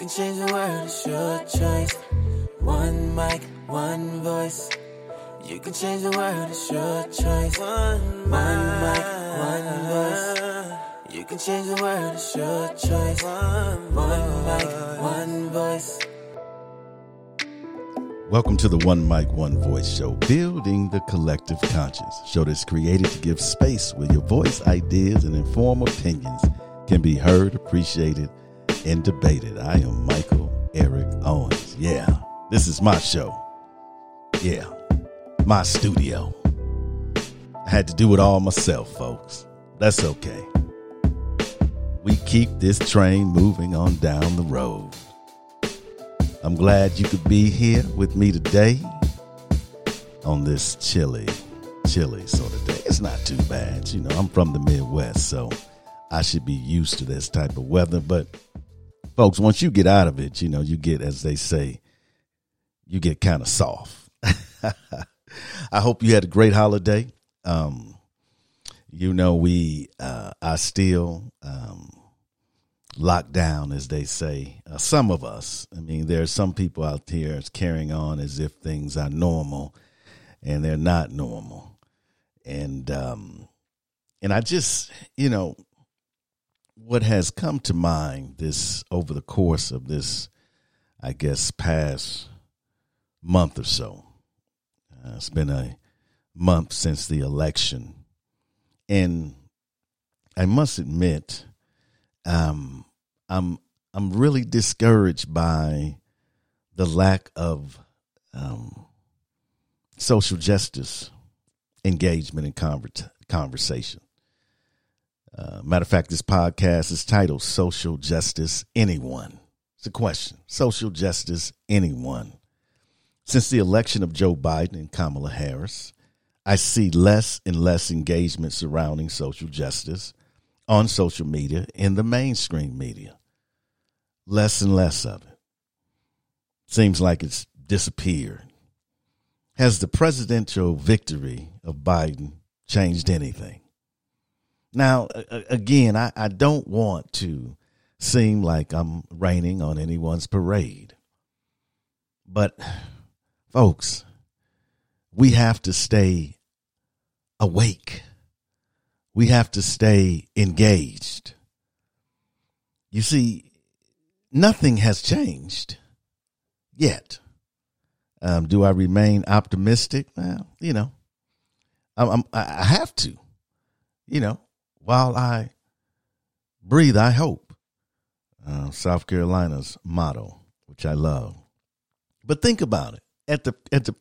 can change the world, it's your choice. One mic, one voice. You can change the world, it's your choice. One, mic, one voice. You can change the world, it's your choice. One mic, one voice. Welcome to the One Mic, One Voice show, building the collective conscious. Show that's created to give space where your voice, ideas, and informed opinions can be heard, appreciated, and debated. I am Michael Eric Owens. Yeah, this is my show. Yeah, my studio. I had to do it all myself, folks. That's okay. We keep this train moving on down the road. I'm glad you could be here with me today on this chilly, chilly sort of day. It's not too bad. You know, I'm from the Midwest, so I should be used to this type of weather. But folks, once you get out of it, you know, you get, as they say, you get kind of soft. I hope you had a great holiday. Um, you know, we uh, are still um, locked down, as they say. Uh, some of us. I mean, there are some people out here carrying on as if things are normal, and they're not normal. And um, and I just, you know, what has come to mind this over the course of this, I guess, past month or so. Uh, it's been a month since the election, and I must admit, um, I'm I'm really discouraged by the lack of um, social justice engagement and conver- conversation. Uh, matter of fact, this podcast is titled Social Justice Anyone. It's a question. Social justice anyone. Since the election of Joe Biden and Kamala Harris, I see less and less engagement surrounding social justice on social media in the mainstream media. Less and less of it. Seems like it's disappeared. Has the presidential victory of Biden changed anything? Now, again, I, I don't want to seem like I'm raining on anyone's parade. But, folks, we have to stay awake. We have to stay engaged. You see, nothing has changed yet. Um, do I remain optimistic? Well, you know, I'm, I'm, I have to. You know, while I breathe, I hope. Uh, South Carolina's motto, which I love. But think about it. At the at the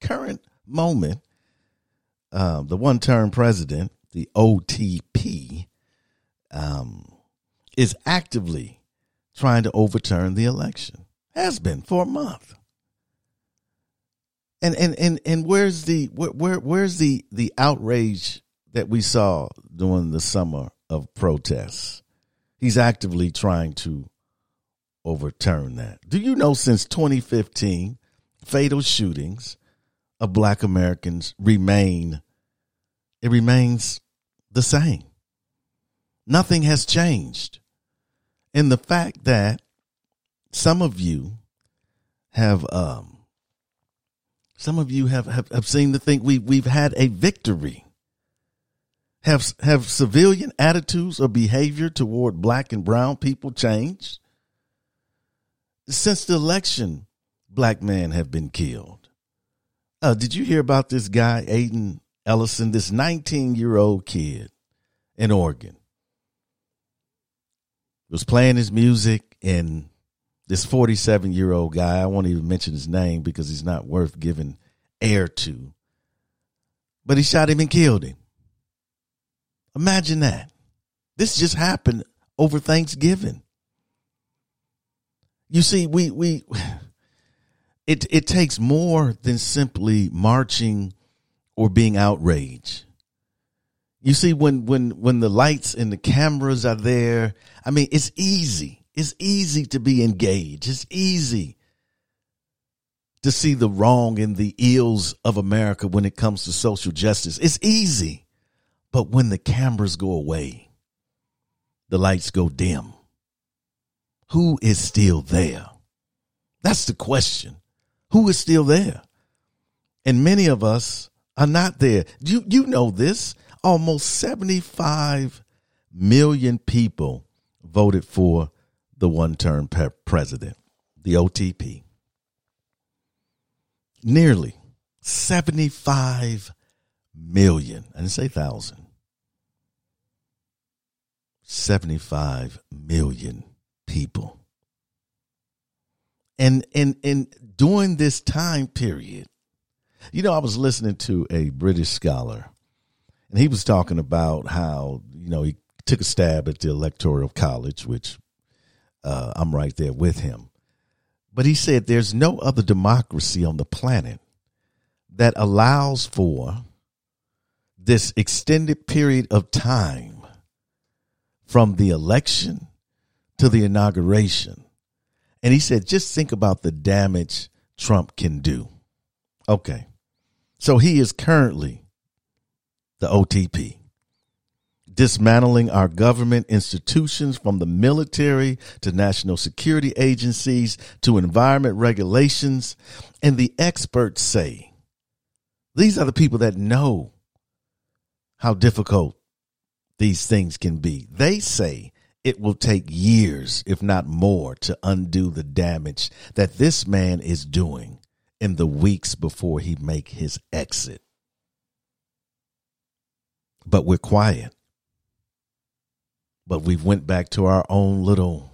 current moment, uh, the one-term president, the OTP, um, is actively trying to overturn the election. Has been for a month. And and and and where's the where, where where's the the outrage that we saw during the summer of protests? He's actively trying to overturn that. Do you know since 2015, fatal shootings of black Americans remain it remains the same. Nothing has changed. And the fact that some of you have um some of you have, have, have seemed to think we we've had a victory. Have have civilian attitudes or behavior toward black and brown people changed? Since the election, black men have been killed. Uh, did you hear about this guy, Aidan Ellison, this 19 year old kid in Oregon? Was playing his music and this 47 year old guy, I won't even mention his name because he's not worth giving air to, but he shot him and killed him. Imagine that. This just happened over Thanksgiving. You see, we, we, it, it takes more than simply marching or being outraged. You see, when, when, when the lights and the cameras are there, I mean, it's easy it's easy to be engaged. It's easy to see the wrong and the ills of America when it comes to social justice. It's easy. But when the cameras go away, the lights go dim? Who is still there? That's the question. Who is still there? And many of us are not there. You you know this. Almost 75 million people voted for the one-term president, the OTP. Nearly 75 million. I didn't say thousand. 75 million people. And and and during this time period, you know, I was listening to a British scholar, and he was talking about how, you know, he took a stab at the electoral college, which uh, I'm right there with him. But he said there's no other democracy on the planet that allows for this extended period of time from the election to the inauguration. And he said, just think about the damage Trump can do. Okay. So he is currently the OTP, dismantling our government institutions from the military to national security agencies to environment regulations. And the experts say, these are the people that know how difficult these things can be. They say it will take years, if not more, to undo the damage that this man is doing in the weeks before he make his exit. But we're quiet. But we've went back to our own little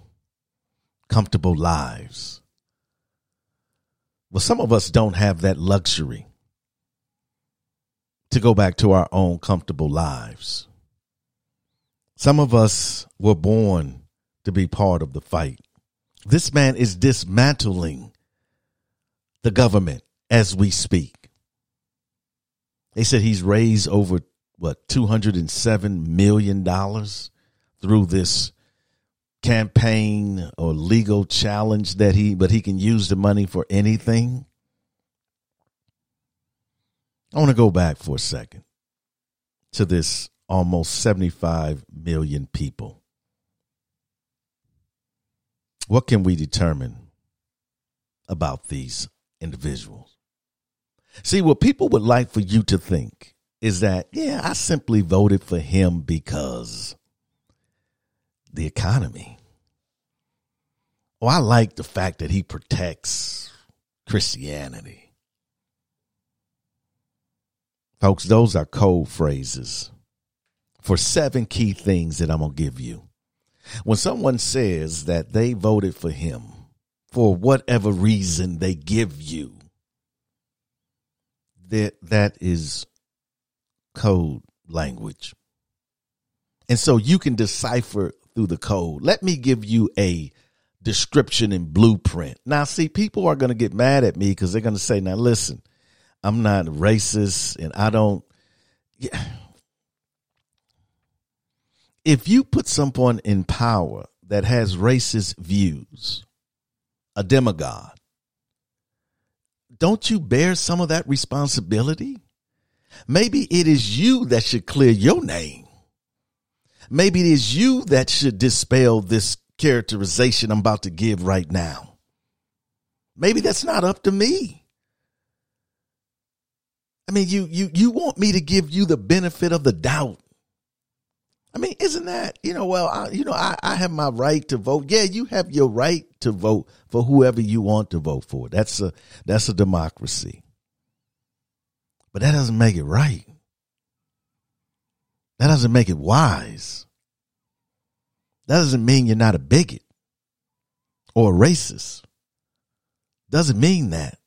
comfortable lives. Well, some of us don't have that luxury to go back to our own comfortable lives. Some of us were born to be part of the fight. This man is dismantling the government as we speak. They said he's raised over what 207 million dollars through this campaign or legal challenge that he but he can use the money for anything. I want to go back for a second to this almost 75 million people. What can we determine about these individuals? See, what people would like for you to think is that, yeah, I simply voted for him because the economy. Oh, I like the fact that he protects Christianity. Folks, those are code phrases for seven key things that I'm going to give you. When someone says that they voted for him for whatever reason they give you, that that is code language. And so you can decipher through the code. Let me give you a description and blueprint. Now, see, people are going to get mad at me because they're going to say, now listen, I'm not racist and I don't. Yeah. If you put someone in power that has racist views, a demagogue, don't you bear some of that responsibility? Maybe it is you that should clear your name. Maybe it is you that should dispel this characterization I'm about to give right now. Maybe that's not up to me. I mean, you you you want me to give you the benefit of the doubt. I mean, isn't that you know? Well, I, you know, I, I have my right to vote. Yeah, you have your right to vote for whoever you want to vote for. That's a that's a democracy. But that doesn't make it right. That doesn't make it wise. That doesn't mean you're not a bigot or a racist. Doesn't mean that.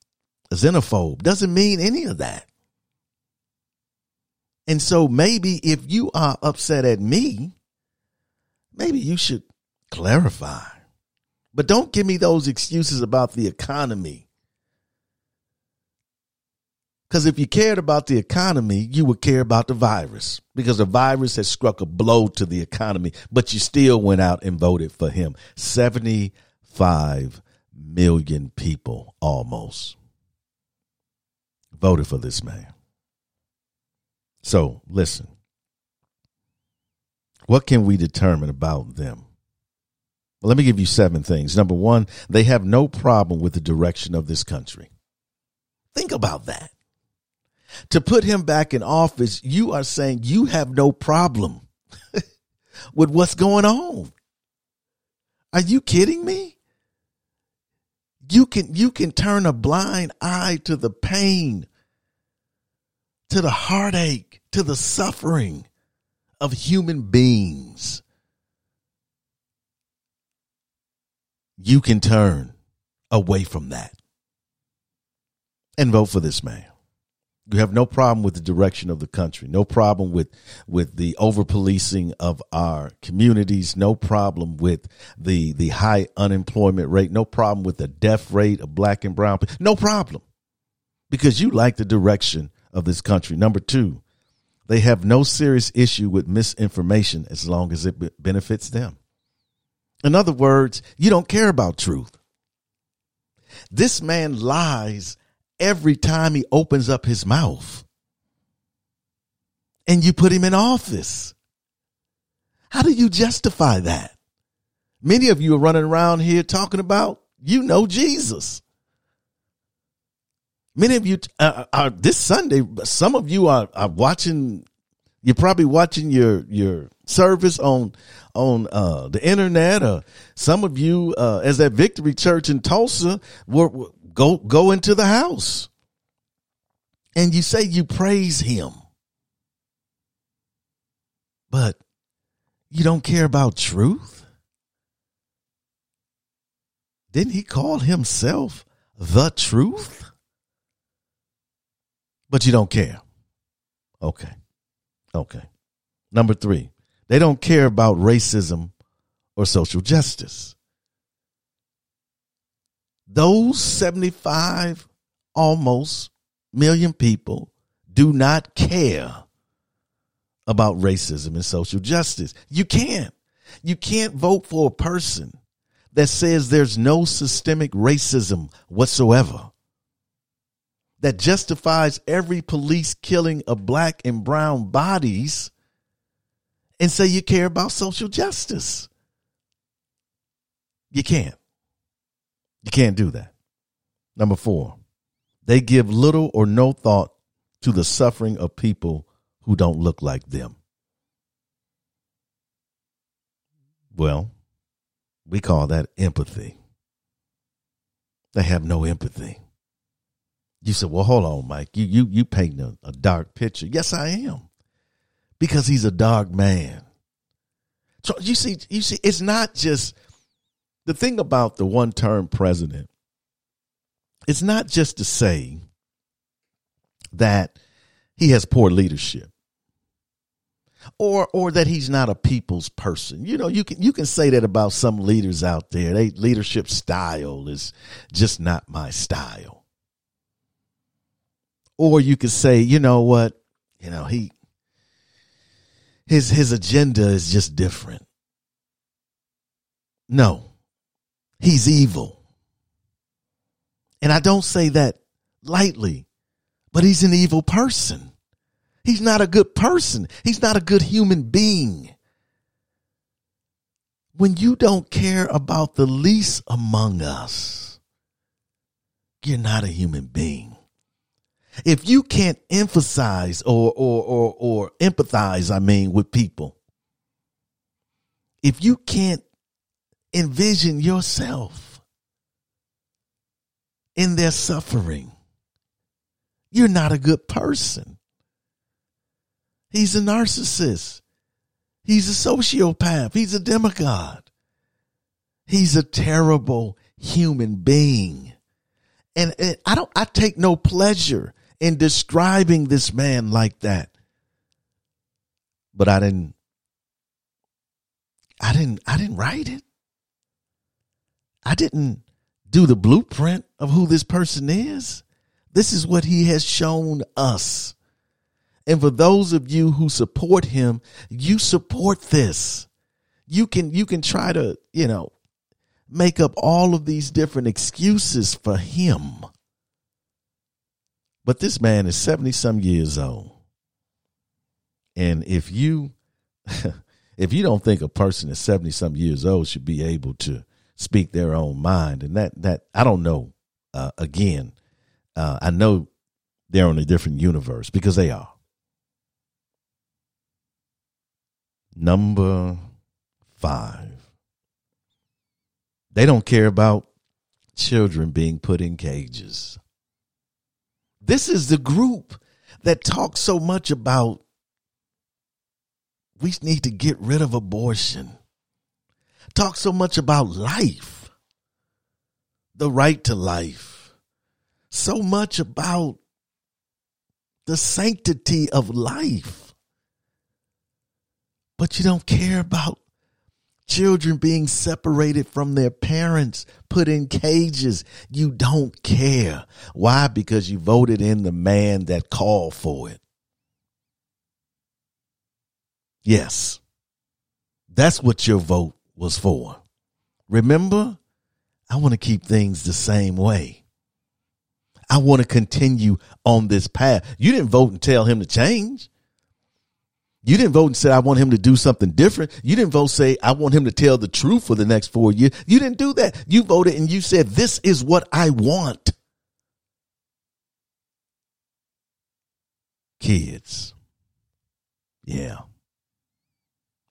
A xenophobe doesn't mean any of that. And so maybe if you are upset at me, maybe you should clarify. But don't give me those excuses about the economy. Because if you cared about the economy, you would care about the virus because the virus has struck a blow to the economy, but you still went out and voted for him. 75 million people almost voted for this man. So listen. What can we determine about them? Well, let me give you seven things. Number one, they have no problem with the direction of this country. Think about that. To put him back in office, you are saying you have no problem with what's going on. Are you kidding me? You can you can turn a blind eye to the pain, to the heartache, to the suffering of human beings. You can turn away from that and vote for this man. You have no problem with the direction of the country, no problem with with the over policing of our communities, no problem with the the high unemployment rate, no problem with the death rate of black and brown. No problem. Because you like the direction of this country. Number 2, they have no serious issue with misinformation as long as it benefits them. In other words, you don't care about truth. This man lies every time he opens up his mouth. And you put him in office. How do you justify that? Many of you are running around here talking about you know Jesus. Many of you uh, are this Sunday. Some of you are, are watching. You're probably watching your your service on on uh, the internet. Or some of you, uh, as that Victory Church in Tulsa, were, were go go into the house and you say you praise him, but you don't care about truth? Didn't he call himself the truth? But you don't care. Okay. Okay. Number three, they don't care about racism or social justice. Those 75 almost million people do not care about racism and social justice. You can't. You can't vote for a person that says there's no systemic racism whatsoever, that justifies every police killing of black and brown bodies, and say you care about social justice. You can't. You can't do that. Number four, they give little or no thought to the suffering of people who don't look like them. Well, we call that empathy. They have no empathy. You said, "Well, hold on, Mike. You you you painting a, a dark picture." Yes, I am, because he's a dark man. So you see, you see, it's not just the thing about the one-term president it's not just to say that he has poor leadership or or that he's not a people's person. You know, you can you can say that about some leaders out there. They leadership style is just not my style. Or you could say, you know what? You know, he his his agenda is just different. No. He's evil. And I don't say that lightly, but he's an evil person. He's not a good person. He's not a good human being. When you don't care about the least among us, you're not a human being. If you can't emphasize or, or, or, or empathize, I mean, with people, if you can't envision yourself in their suffering. You're not a good person. He's a narcissist. He's a sociopath. He's a demigod. He's a terrible human being. And, and I don't, I take no pleasure in describing this man like that. But I didn't, I didn't, I didn't write it. I didn't do the blueprint of who this person is. This is what he has shown us. And for those of you who support him, you support this. You can you can try to, you know, make up all of these different excuses for him. But this man is 70 some years old. And if you if you don't think a person is 70 some years old should be able to speak their own mind and that that i don't know uh, again uh, i know they're on a different universe because they are. Number five. They don't care about children being put in cages this is the group that talks so much about we need to get rid of abortion. Talk so much about life, the right to life, so much about the sanctity of life. But you don't care about children being separated from their parents, put in cages. You don't care. Why? Because you voted in the man that called for it. Yes. That's what your vote was for. Remember, I want to keep things the same way. I want to continue on this path. You didn't vote and tell him to change. You didn't vote and say, I want him to do something different. You didn't vote say, I want him to tell the truth for the next four years. You didn't do that. You voted and you said, this is what I want. Kids. Yeah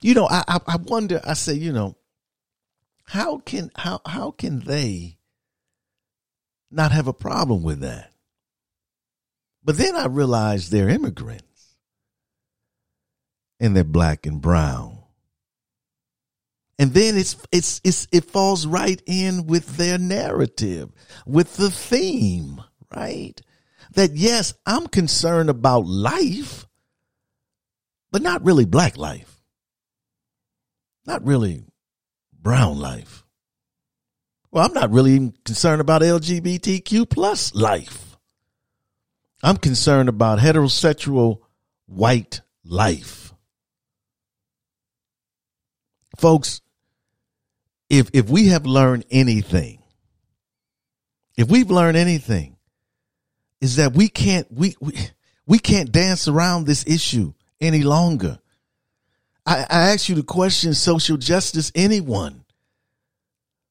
you know, I, I, I wonder. I say, you know, how can how how can they not have a problem with that? But then I realized they're immigrants, and they're black and brown. And then it's it's it's it falls right in with their narrative, with the theme, right? That yes, I'm concerned about life, but not really black life not really brown life. Well, I'm not really concerned about LGBTQ plus life. I'm concerned about heterosexual white life. Folks, if if we have learned anything, if we've learned anything, is that we can't we we, we can't dance around this issue any longer. I, I ask you the question social justice, anyone?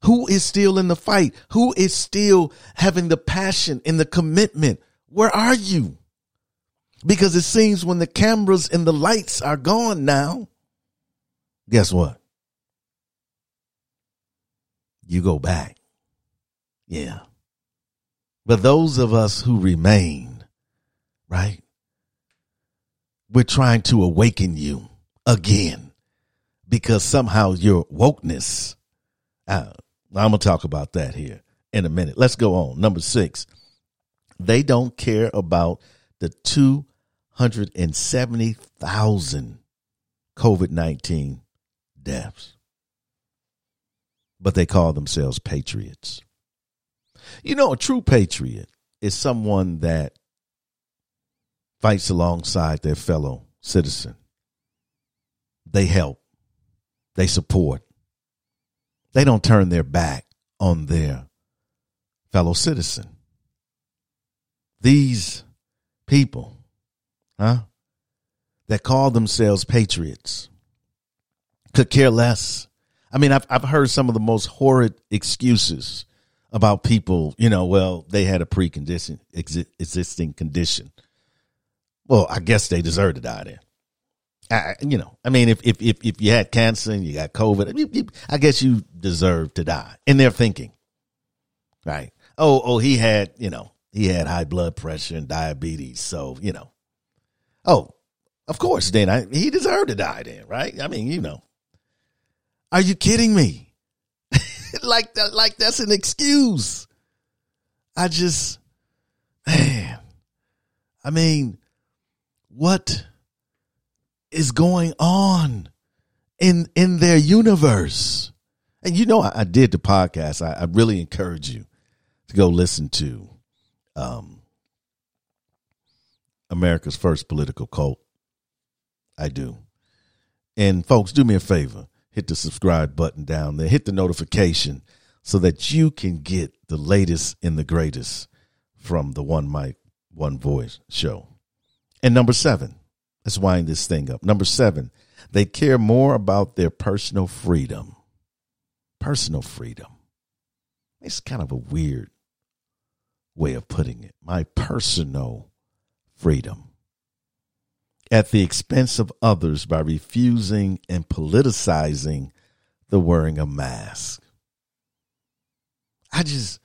Who is still in the fight? Who is still having the passion and the commitment? Where are you? Because it seems when the cameras and the lights are gone now, guess what? You go back. Yeah. But those of us who remain, right? We're trying to awaken you again because somehow your wokeness. Uh, I'm going to talk about that here in a minute. Let's go on. Number six, they don't care about the 270,000 COVID 19 deaths, but they call themselves patriots. You know, a true patriot is someone that fights alongside their fellow citizen they help, they support, they don't turn their back on their fellow citizen. These people, huh, that call themselves patriots could care less. I mean, I've, I've heard some of the most horrid excuses about people, you know, well, they had a precondition, existing condition. Well, I guess they deserve to die then. I, you know, I mean, if, if, if, if you had cancer and you got COVID, I, I guess you deserve to die in their thinking. Right. Oh, oh, he had, you know, he had high blood pressure and diabetes. So, you know, oh, of course, then I, he deserved to die then, right? I mean, you know, are you kidding me? like that, like that's an excuse. I just, man, I mean, what? is going on in in their universe. And you know, I, I did the podcast. I, I, really encourage you to go listen to um, America's First Political Cult. I do. And folks, do me a favor hit the subscribe button down there, hit the notification so that you can get the latest and the greatest from the One Mic, One Voice show. And number seven, Let's wind this thing up. Number seven, They care more about their personal freedom. Personal freedom. It's kind of a weird way of putting it. My personal freedom. At the expense of others by refusing and politicizing the wearing a mask. I just,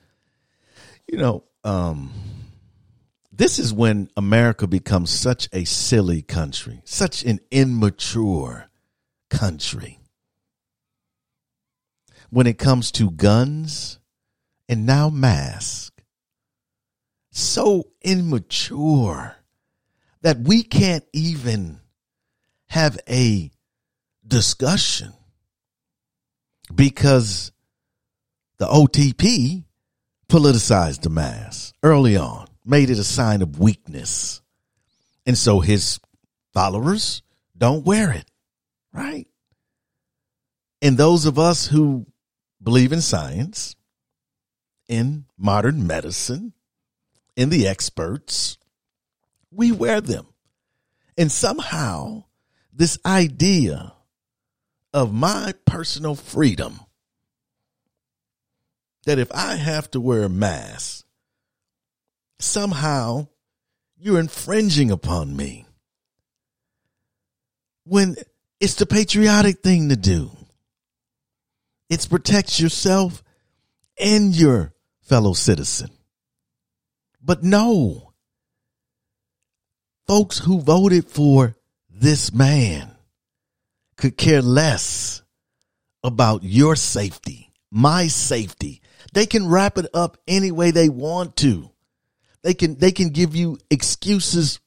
you know, um, this is when America becomes such a silly country, such an immature country. When it comes to guns and now masks, so immature that we can't even have a discussion because the OTP politicized the mask early on made it a sign of weakness. And so his followers don't wear it, right? And those of us who believe in science, in modern medicine, in the experts, we wear them. And somehow, this idea of my personal freedom that if I have to wear a mask, somehow you're infringing upon me. When it's the patriotic thing to do. It's protect yourself and your fellow citizen. But no, folks who voted for this man could care less about your safety, my safety. They can wrap it up any way they want to. They can they can give you excuses.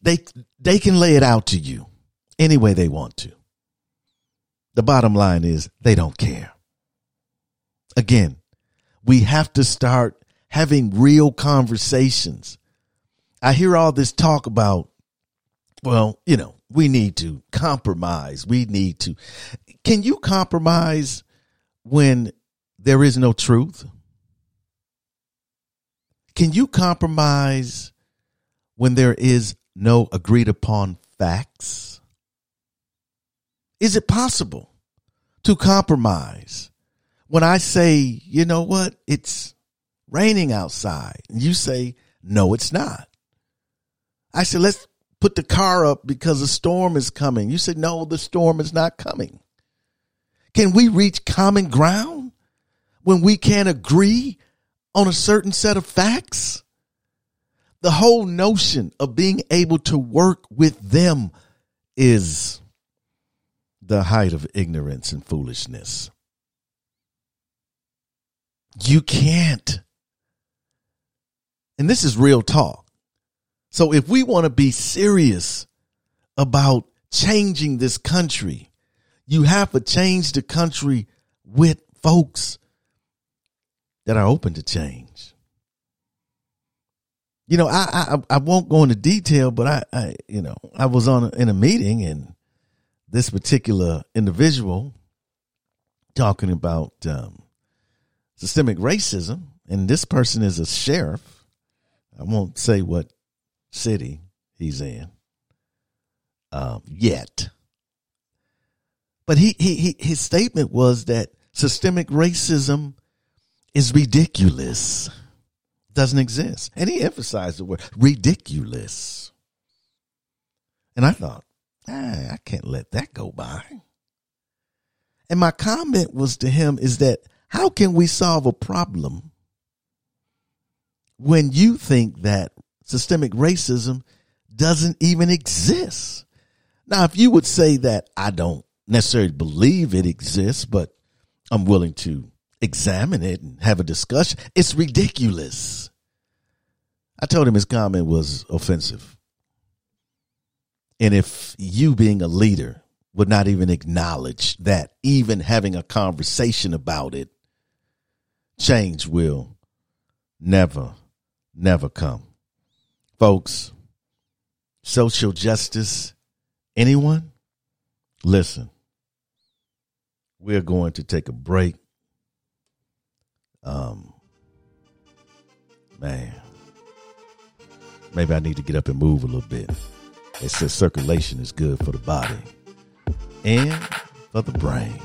They they can lay it out to you any way they want to. The bottom line is they don't care. Again, we have to start having real conversations. I hear all this talk about, well, you know, we need to compromise. We need to. Can you compromise when there is no truth? Can you compromise when there is no agreed upon facts? Is it possible to compromise when I say, you know what, it's raining outside, and you say, no, it's not? I said, let's put the car up because a storm is coming. You said, no, the storm is not coming. Can we reach common ground when we can't agree on a certain set of facts. The whole notion of being able to work with them is the height of ignorance and foolishness. You can't. And this is real talk. So if we want to be serious about changing this country, you have to change the country with folks that are open to change. You know, I I, I won't go into detail, but I, I you know I was on a, in a meeting and this particular individual talking about um, systemic racism, and this person is a sheriff. I won't say what city he's in um, yet, but he, he he his statement was that systemic racism is ridiculous. Doesn't exist. And he emphasized the word ridiculous. And I thought, ah, I can't let that go by. And my comment was to him is that how can we solve a problem when you think that systemic racism doesn't even exist? Now, if you would say that I don't necessarily believe it exists, but I'm willing to examine it and have a discussion. It's ridiculous. I told him his comment was offensive. And if you, being a leader, would not even acknowledge that, even having a conversation about it, change will never, never come. Folks, social justice, anyone? Listen, we're going to take a break. Um, man, maybe I need to get up and move a little bit. It says circulation is good for the body and for the brain.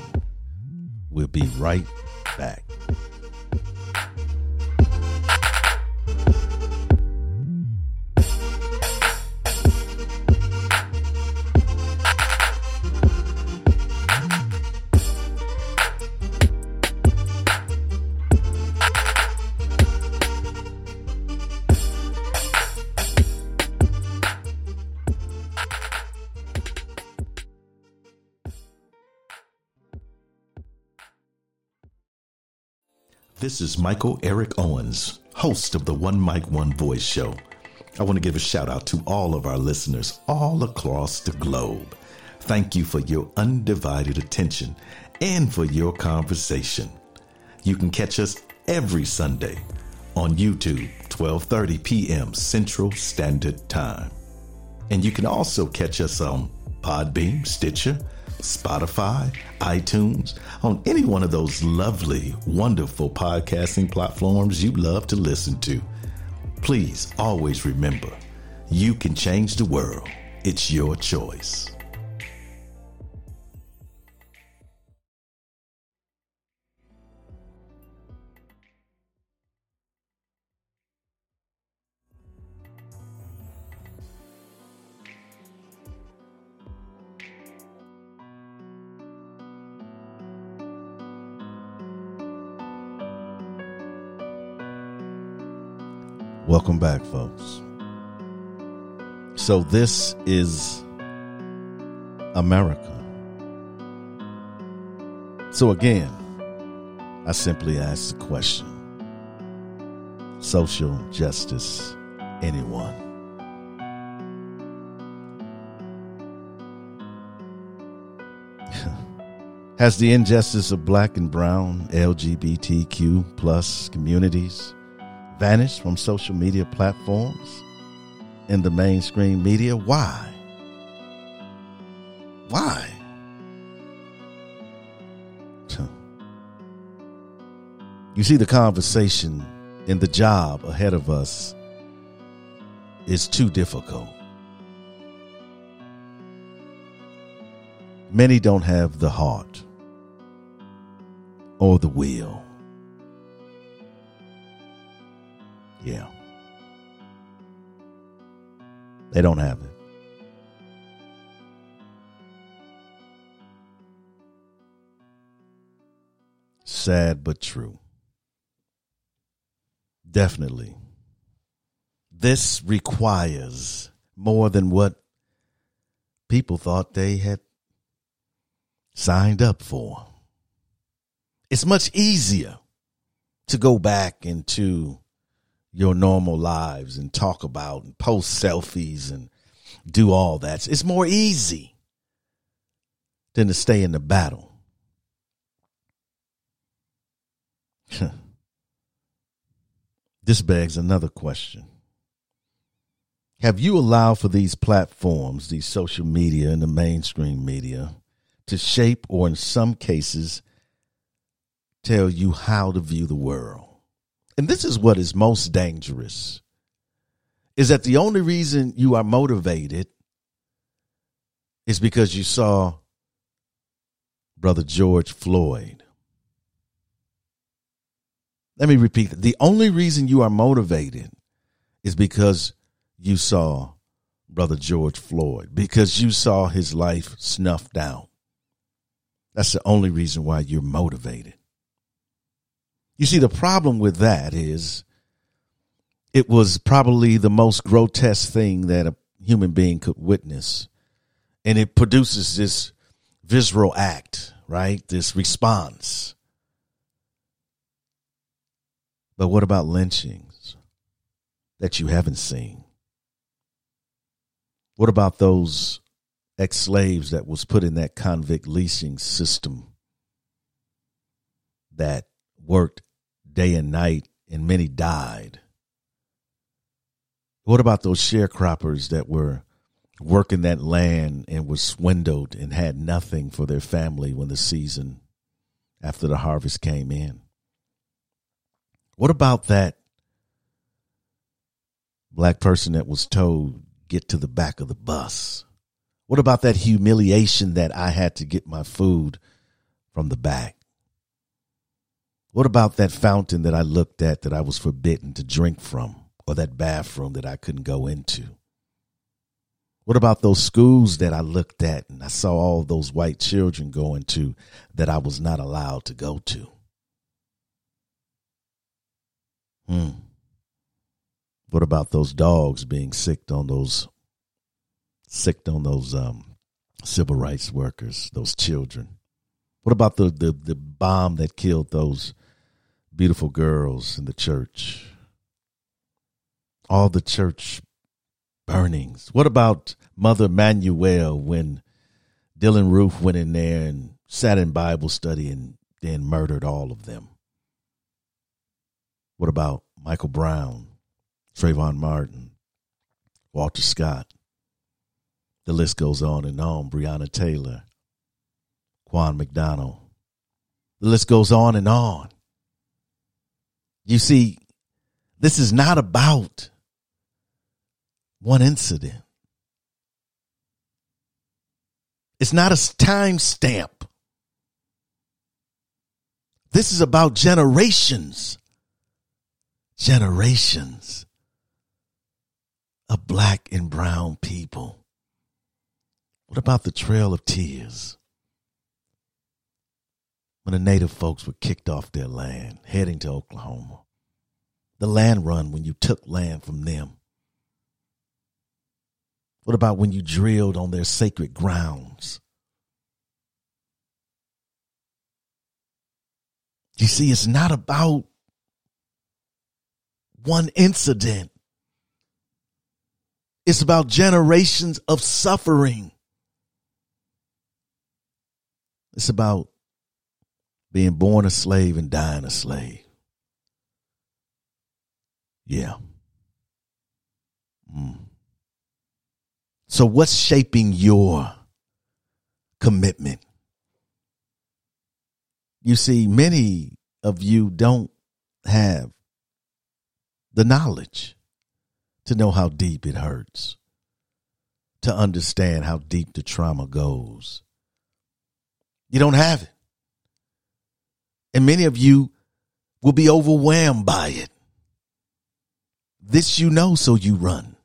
We'll be right back. This is Michael Eric Owens, host of the One Mic, One Voice show. I want to give a shout out to all of our listeners all across the globe. Thank you for your undivided attention and for your conversation. You can catch us every Sunday on YouTube, 12:30 p.m. Central Standard Time. And you can also catch us on Podbean, Stitcher, Spotify, iTunes, on any one of those lovely, wonderful podcasting platforms you love to listen to. Please always remember you can change the world. It's your choice. So, this is America. So, again, I simply ask the question social justice, anyone? Has the injustice of black and brown LGBTQ plus communities vanished from social media platforms in the mainstream media. Why? Why? You see, the conversation in the job ahead of us is too difficult. Many don't have the heart or the will Yeah. They don't have it. Sad but true. Definitely. This requires more than what people thought they had signed up for. It's much easier to go back into your normal lives and talk about and post selfies and do all that. It's more easy than to stay in the battle. this begs another question. Have you allowed for these platforms, these social media and the mainstream media, to shape or in some cases tell you how to view the world? And this is what is most dangerous, is that the only reason you are motivated is because you saw Brother George Floyd. Let me repeat that. The only reason you are motivated is because you saw Brother George Floyd, because you saw his life snuffed out. That's the only reason why you're motivated. You see, the problem with that is it was probably the most grotesque thing that a human being could witness. And it produces this visceral act, right? This response. But what about lynchings that you haven't seen? What about those ex slaves that was put in that convict leasing system that worked day and night, and many died. What about those sharecroppers that were working that land and were swindled and had nothing for their family when the season after the harvest came in? What about that black person that was told, get to the back of the bus? What about that humiliation that I had to get my food from the back? What about that fountain that I looked at that I was forbidden to drink from, or that bathroom that I couldn't go into? What about those schools that I looked at and I saw all those white children going to that I was not allowed to go to? Hmm. What about those dogs being sicked on those sicked on those um, civil rights workers, those children? What about the, the, the bomb that killed those beautiful girls in the church? All the church burnings. What about Mother Emanuel when Dylann Roof went in there and sat in Bible study and then murdered all of them? What about Michael Brown, Trayvon Martin, Walter Scott? The list goes on and on. Breonna Taylor, Quan McDonald. The list goes on and on. You see, this is not about one incident. It's not a time stamp. This is about generations. Generations of black and brown people. What about the Trail of Tears? When the native folks were kicked off their land, heading to Oklahoma. The land run when you took land from them. What about when you drilled on their sacred grounds? You see, it's not about one incident. It's about generations of suffering. It's about being born a slave and dying a slave. Yeah. Mm. So, what's shaping your commitment? You see, many of you don't have the knowledge to know how deep it hurts, to understand how deep the trauma goes. You don't have it. And many of you will be overwhelmed by it. This you know, so you run.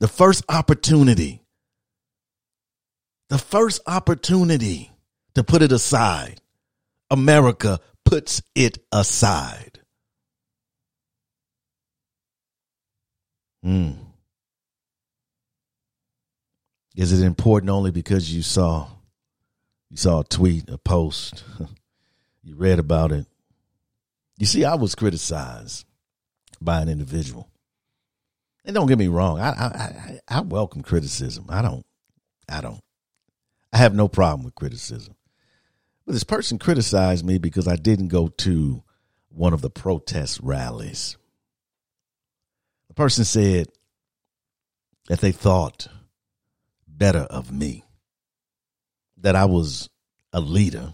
The first opportunity, the first opportunity to put it aside, America puts it aside. Hmm. Is it important only because you saw you saw a tweet, a post, you read about it? You see, I was criticized by an individual. And don't get me wrong, I I I, I welcome criticism. I don't I don't I have no problem with criticism. But this person criticized me because I didn't go to one of the protest rallies. The person said that they thought better of me, that I was a leader.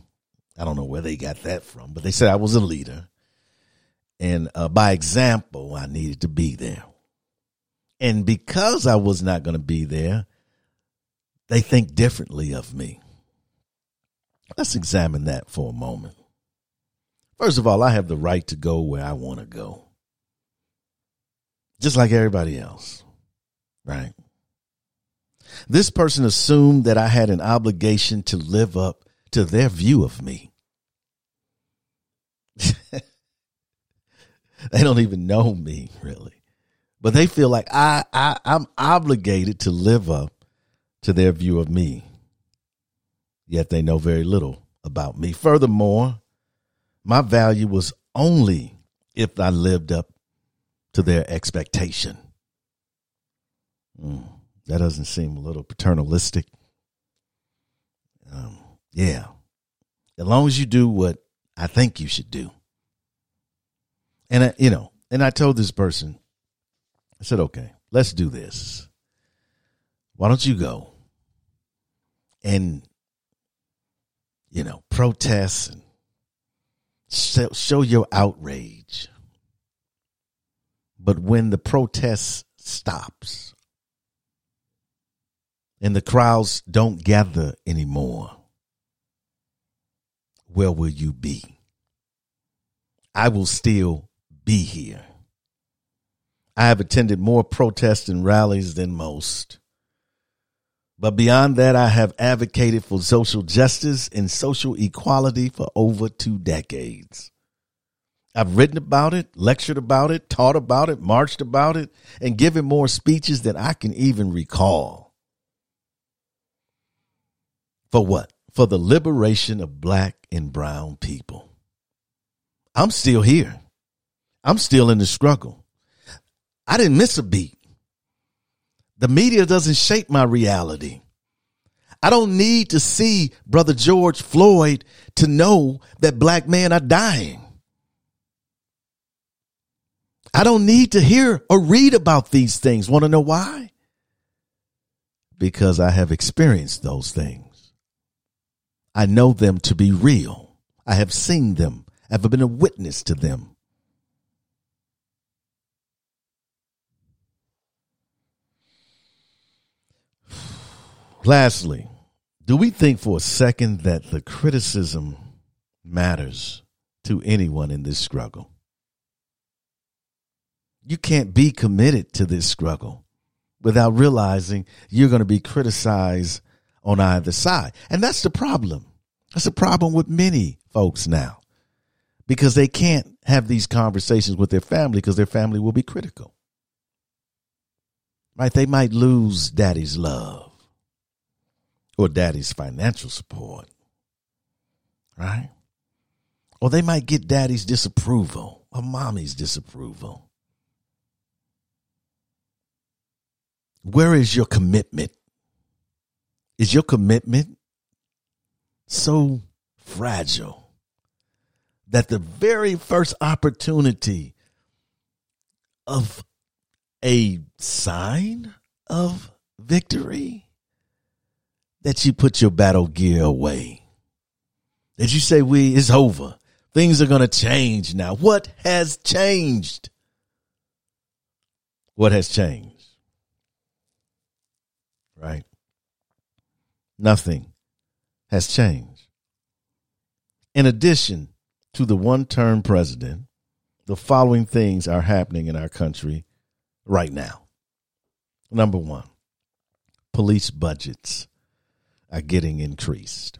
I don't know where they got that from, but they said I was a leader. And uh, by example, I needed to be there. And because I was not going to be there, they think differently of me. Let's examine that for a moment. First of all, I have the right to go where I want to go, just like everybody else, right? This person assumed that I had an obligation to live up to their view of me. they don't even know me, really. But they feel like I, I I'm obligated to live up to their view of me yet they know very little about me. Furthermore, my value was only if I lived up to their expectation. Mm, that doesn't seem a little paternalistic. Um, yeah. As long as you do what I think you should do. And, I, you know, and I told this person, I said, okay, let's do this. Why don't you go and you know, protest and show, show your outrage. But when the protest stops and the crowds don't gather anymore, where will you be? I will still be here. I have attended more protests and rallies than most. But beyond that, I have advocated for social justice and social equality for over two decades. I've written about it, lectured about it, taught about it, marched about it, and given more speeches than I can even recall. For what? For the liberation of black and brown people. I'm still here. I'm still in the struggle. I didn't miss a beat. The media doesn't shape my reality. I don't need to see Brother George Floyd to know that black men are dying. I don't need to hear or read about these things. Want to know why? Because I have experienced those things. I know them to be real. I have seen them. I've been a witness to them. Lastly, do we think for a second that the criticism matters to anyone in this struggle? You can't be committed to this struggle without realizing you're going to be criticized on either side. And that's the problem. That's a problem with many folks now because they can't have these conversations with their family because their family will be critical. Right? They might lose daddy's love or daddy's financial support, right? Or they might get daddy's disapproval or mommy's disapproval. Where is your commitment? Is your commitment so fragile that the very first opportunity of a sign of victory that you put your battle gear away. That you say, we, it's over. Things are going to change now. What has changed? What has changed? Right? Nothing has changed. In addition to the one term president, the following things are happening in our country right now. Number one, police budgets are getting increased.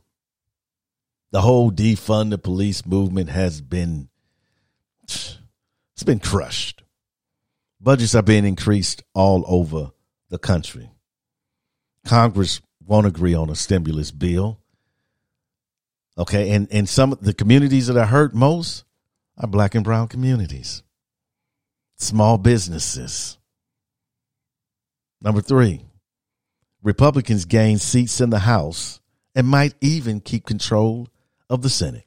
The whole defund the police movement has been it's been crushed. Budgets are being increased all over the country. Congress won't agree on a stimulus bill. Okay, and, and some of the communities that are hurt most are black and brown communities. Small businesses. Number three, Republicans gain seats in the House and might even keep control of the Senate.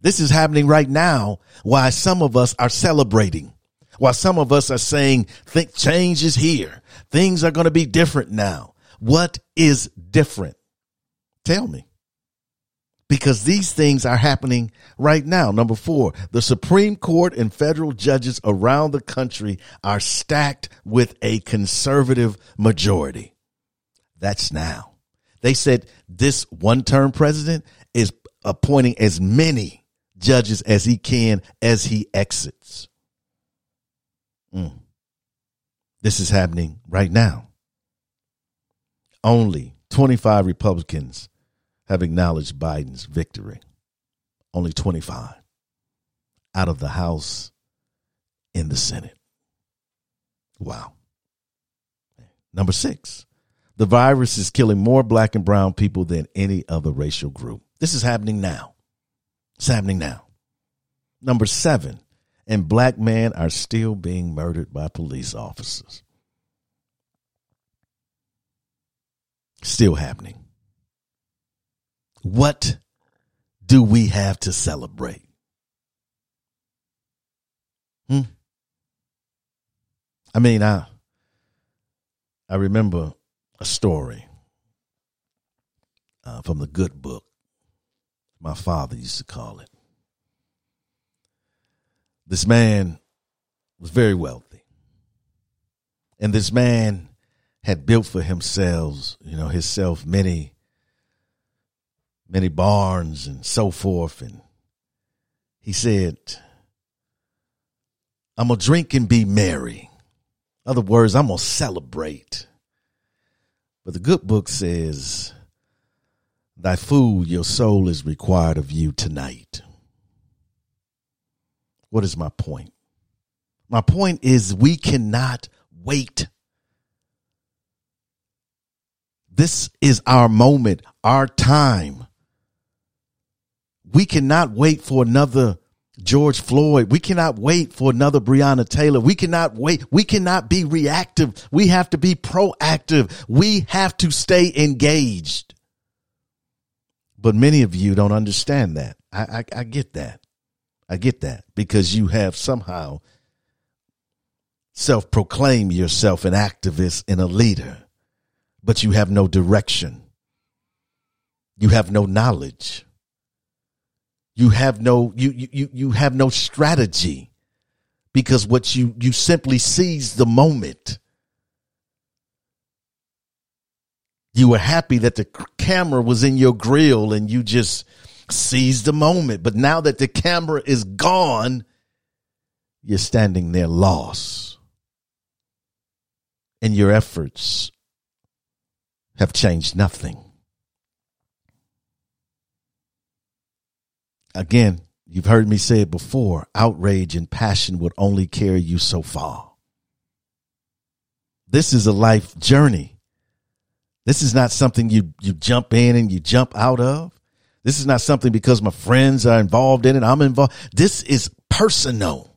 This is happening right now Why some of us are celebrating, Why some of us are saying, think change is here. Things are going to be different now. What is different? Tell me. Because these things are happening right now. Number four, the Supreme Court and federal judges around the country are stacked with a conservative majority. That's now. They said this one term president is appointing as many judges as he can as he exits. Mm. This is happening right now. Only 25 Republicans have acknowledged Biden's victory. Only 25 out of the House in the Senate. Wow. Number six, the virus is killing more black and brown people than any other racial group. This is happening now. It's happening now. Number seven, and black men are still being murdered by police officers. Still happening. What do we have to celebrate? Hmm? I mean, I I remember a story uh, from the good book. My father used to call it. This man was very wealthy. And this man had built for himself, you know, himself many, many barns and so forth. And he said, I'm going to drink and be merry. Other words, I'm going to celebrate. But the good book says, Thy food, your soul is required of you tonight. What is my point? My point is, we cannot wait. This is our moment, our time. We cannot wait for another George Floyd. We cannot wait for another Breonna Taylor. We cannot wait. We cannot be reactive. We have to be proactive. We have to stay engaged. But many of you don't understand that. I, I, I get that. I get that because you have somehow self proclaimed yourself an activist and a leader, but you have no direction. You have no knowledge you have no you you you have no strategy because what you you simply seize the moment you were happy that the camera was in your grill and you just seized the moment but now that the camera is gone you're standing there lost and your efforts have changed nothing Again, you've heard me say it before outrage and passion would only carry you so far. This is a life journey. This is not something you, you jump in and you jump out of. This is not something because my friends are involved in it. I'm involved. This is personal.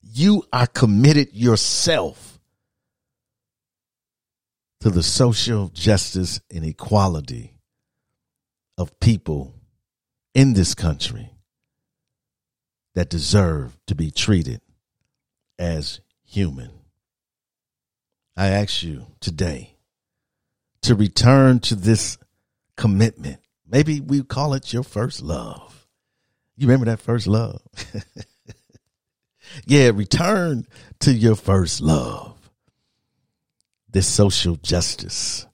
You are committed yourself to the social justice and equality of people in this country that deserve to be treated as human. I ask you today to return to this commitment. Maybe we call it your first love. You remember that first love? yeah, return to your first love. This social justice.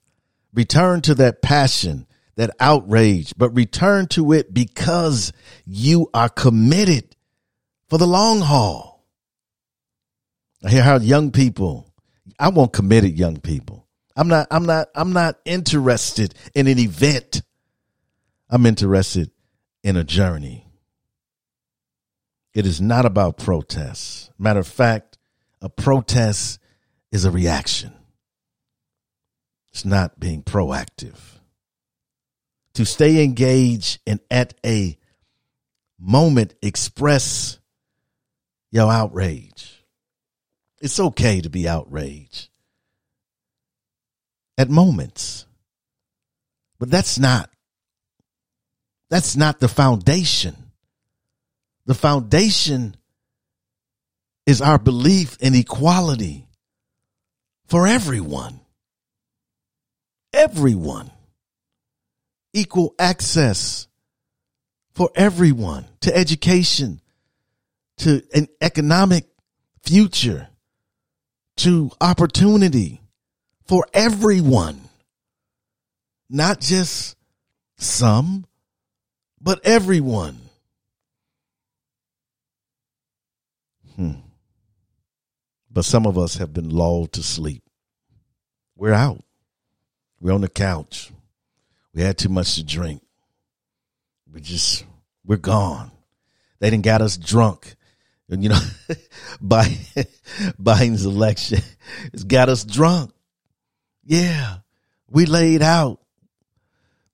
Return to that passion that outrage, but return to it because you are committed for the long haul. I hear how young people, I want committed young people. I'm not, I'm not, I'm not interested in an event. I'm interested in a journey. It is not about protests. Matter of fact, a protest is a reaction. It's not being proactive to stay engaged and at a moment express your outrage. It's okay to be outraged at moments. But that's not that's not the foundation. The foundation is our belief in equality for everyone. Everyone equal access for everyone to education, to an economic future, to opportunity for everyone. Not just some, but everyone. Hmm. But some of us have been lulled to sleep. We're out. We're on the couch. We had too much to drink. We just, we're gone. They didn't got us drunk. And you know, Biden's election, it's got us drunk. Yeah. We laid out.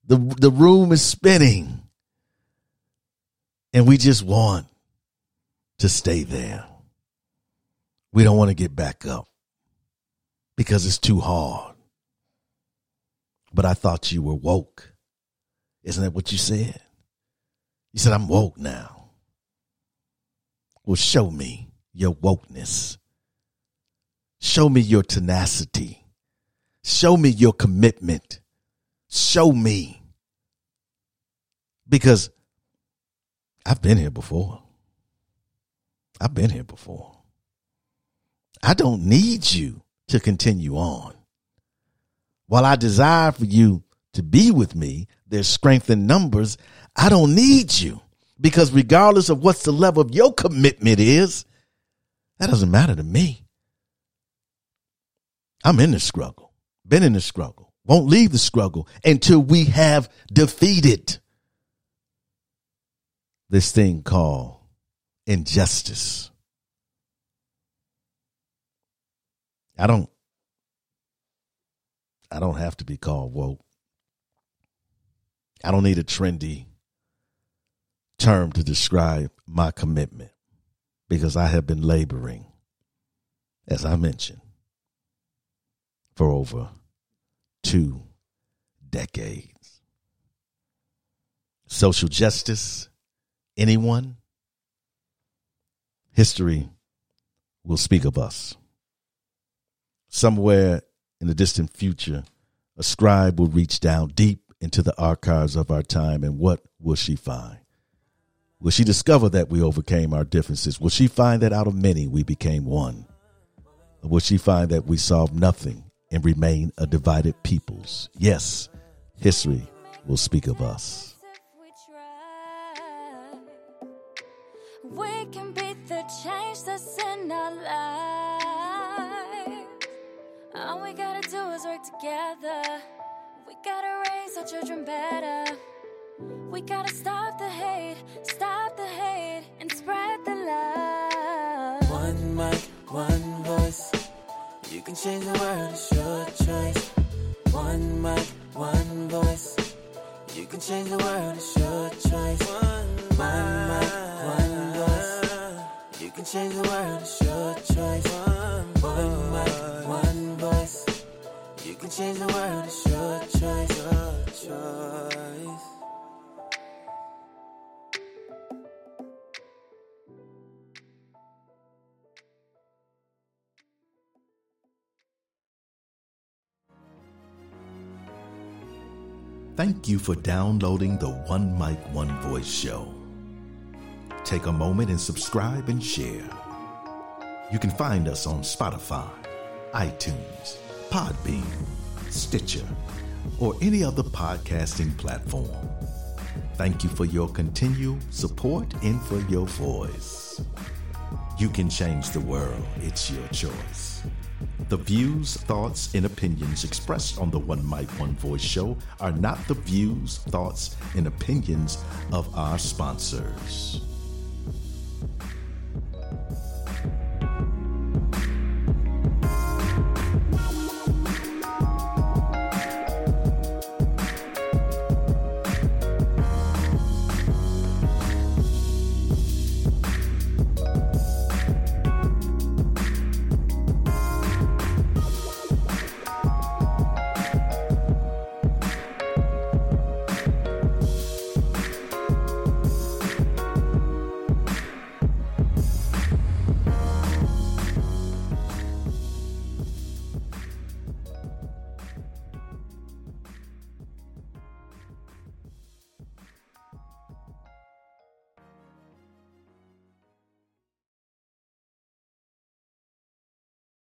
The the room is spinning. And we just want to stay there. We don't want to get back up because it's too hard but I thought you were woke. Isn't that what you said? You said, I'm woke now. Well, show me your wokeness. Show me your tenacity. Show me your commitment. Show me. Because I've been here before. I've been here before. I don't need you to continue on. While I desire for you to be with me, there's strength in numbers. I don't need you because regardless of what's the level of your commitment is, that doesn't matter to me. I'm in the struggle, been in the struggle, won't leave the struggle until we have defeated this thing called injustice. I don't I don't have to be called woke. I don't need a trendy term to describe my commitment because I have been laboring, as I mentioned, for over two decades. Social justice, anyone? History will speak of us. Somewhere in the distant future, a scribe will reach down deep into the archives of our time, and what will she find? Will she discover that we overcame our differences? Will she find that out of many we became one? Or will she find that we solved nothing and remain a divided peoples? Yes, history will speak of us. We can beat the change that's in our lives. All we gotta do is work together. We gotta raise our children better. We gotta stop the hate, stop the hate, and spread the love. One mic, one voice. You can change the world, it's your choice. One mic, one voice. You can change the world, it's your choice. One mic, one can change the world, it's your choice. One mic, one voice. You can change the world, it's your choice. Your choice. Thank you for downloading the One Mic, One Voice show. Take a moment and subscribe and share. You can find us on Spotify, iTunes, Podbean, Stitcher, or any other podcasting platform. Thank you for your continued support and for your voice. You can change the world, it's your choice. The views, thoughts, and opinions expressed on the One Mic, One Voice show are not the views, thoughts, and opinions of our sponsors.